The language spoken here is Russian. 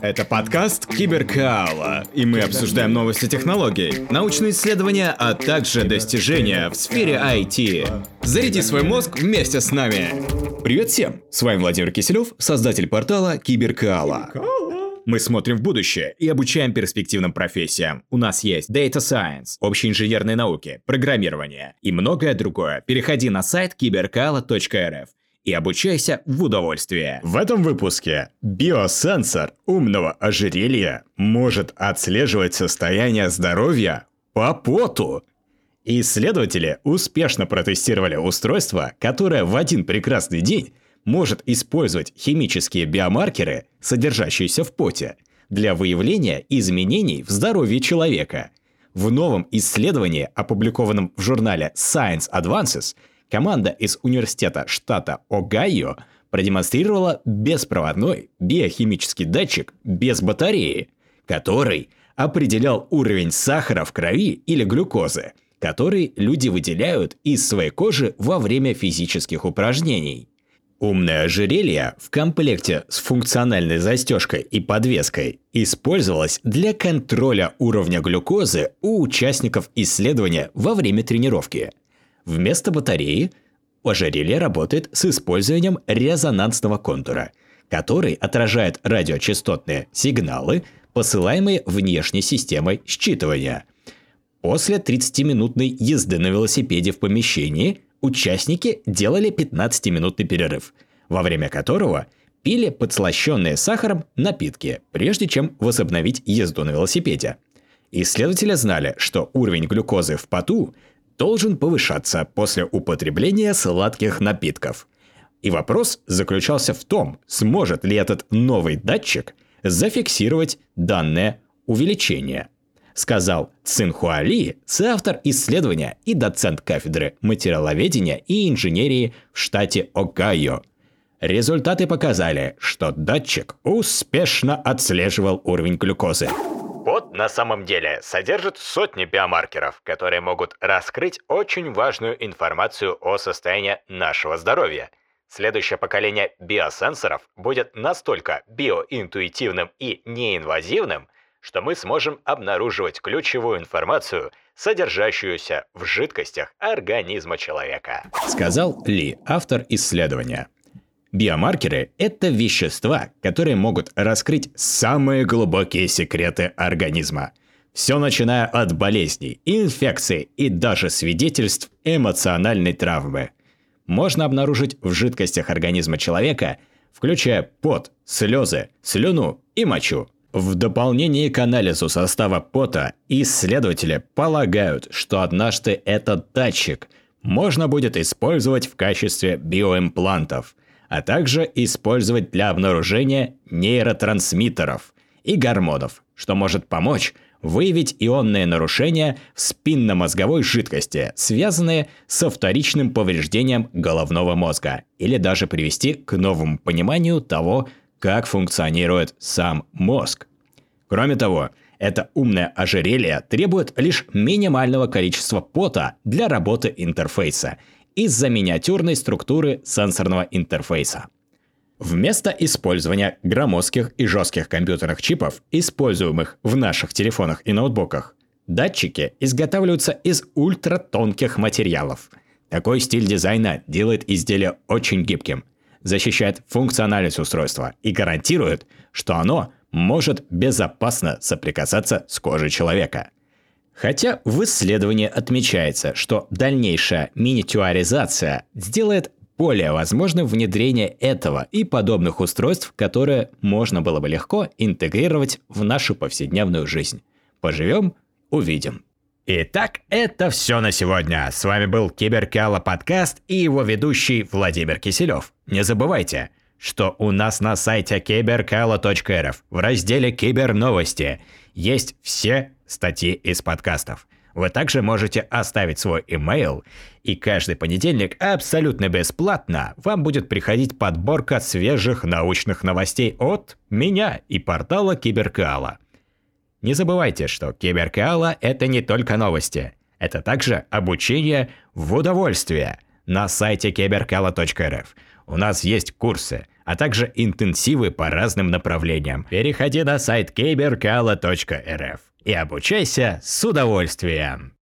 Это подкаст Киберкаала, и мы обсуждаем новости технологий, научные исследования, а также достижения в сфере IT. Заряди свой мозг вместе с нами. Привет всем! С вами Владимир Киселев, создатель портала Киберкаала. Мы смотрим в будущее и обучаем перспективным профессиям. У нас есть Data Science, общие инженерные науки, программирование и многое другое. Переходи на сайт киберкала.рф и обучайся в удовольствие. В этом выпуске биосенсор умного ожерелья может отслеживать состояние здоровья по поту. Исследователи успешно протестировали устройство, которое в один прекрасный день может использовать химические биомаркеры, содержащиеся в поте, для выявления изменений в здоровье человека. В новом исследовании, опубликованном в журнале Science Advances, команда из университета штата Огайо продемонстрировала беспроводной биохимический датчик без батареи, который определял уровень сахара в крови или глюкозы, который люди выделяют из своей кожи во время физических упражнений. Умное ожерелье в комплекте с функциональной застежкой и подвеской использовалось для контроля уровня глюкозы у участников исследования во время тренировки – Вместо батареи ожерелье работает с использованием резонансного контура, который отражает радиочастотные сигналы, посылаемые внешней системой считывания. После 30-минутной езды на велосипеде в помещении участники делали 15-минутный перерыв, во время которого пили подслащенные сахаром напитки, прежде чем возобновить езду на велосипеде. Исследователи знали, что уровень глюкозы в поту должен повышаться после употребления сладких напитков. И вопрос заключался в том, сможет ли этот новый датчик зафиксировать данное увеличение. Сказал Цинхуа Ли, соавтор исследования и доцент кафедры материаловедения и инженерии в штате Огайо. Результаты показали, что датчик успешно отслеживал уровень глюкозы. На самом деле содержит сотни биомаркеров, которые могут раскрыть очень важную информацию о состоянии нашего здоровья. Следующее поколение биосенсоров будет настолько биоинтуитивным и неинвазивным, что мы сможем обнаруживать ключевую информацию, содержащуюся в жидкостях организма человека. Сказал Ли, автор исследования. Биомаркеры – это вещества, которые могут раскрыть самые глубокие секреты организма. Все начиная от болезней, инфекций и даже свидетельств эмоциональной травмы. Можно обнаружить в жидкостях организма человека, включая пот, слезы, слюну и мочу. В дополнение к анализу состава пота, исследователи полагают, что однажды этот датчик можно будет использовать в качестве биоимплантов – а также использовать для обнаружения нейротрансмиттеров и гормонов, что может помочь выявить ионные нарушения в спинномозговой жидкости, связанные со вторичным повреждением головного мозга, или даже привести к новому пониманию того, как функционирует сам мозг. Кроме того, это умное ожерелье требует лишь минимального количества пота для работы интерфейса – из-за миниатюрной структуры сенсорного интерфейса. Вместо использования громоздких и жестких компьютерных чипов, используемых в наших телефонах и ноутбуках, датчики изготавливаются из ультратонких материалов. Такой стиль дизайна делает изделие очень гибким, защищает функциональность устройства и гарантирует, что оно может безопасно соприкасаться с кожей человека – Хотя в исследовании отмечается, что дальнейшая миниатюризация сделает более возможным внедрение этого и подобных устройств, которые можно было бы легко интегрировать в нашу повседневную жизнь. Поживем – увидим. Итак, это все на сегодня. С вами был Киберкала подкаст и его ведущий Владимир Киселев. Не забывайте, что у нас на сайте киберкала.рф в разделе «Киберновости» есть все статьи из подкастов. Вы также можете оставить свой имейл, и каждый понедельник абсолютно бесплатно вам будет приходить подборка свежих научных новостей от меня и портала Киберкала. Не забывайте, что Киберкала – это не только новости, это также обучение в удовольствие на сайте киберкала.рф. У нас есть курсы, а также интенсивы по разным направлениям. Переходи на сайт kberkala.rf и обучайся с удовольствием.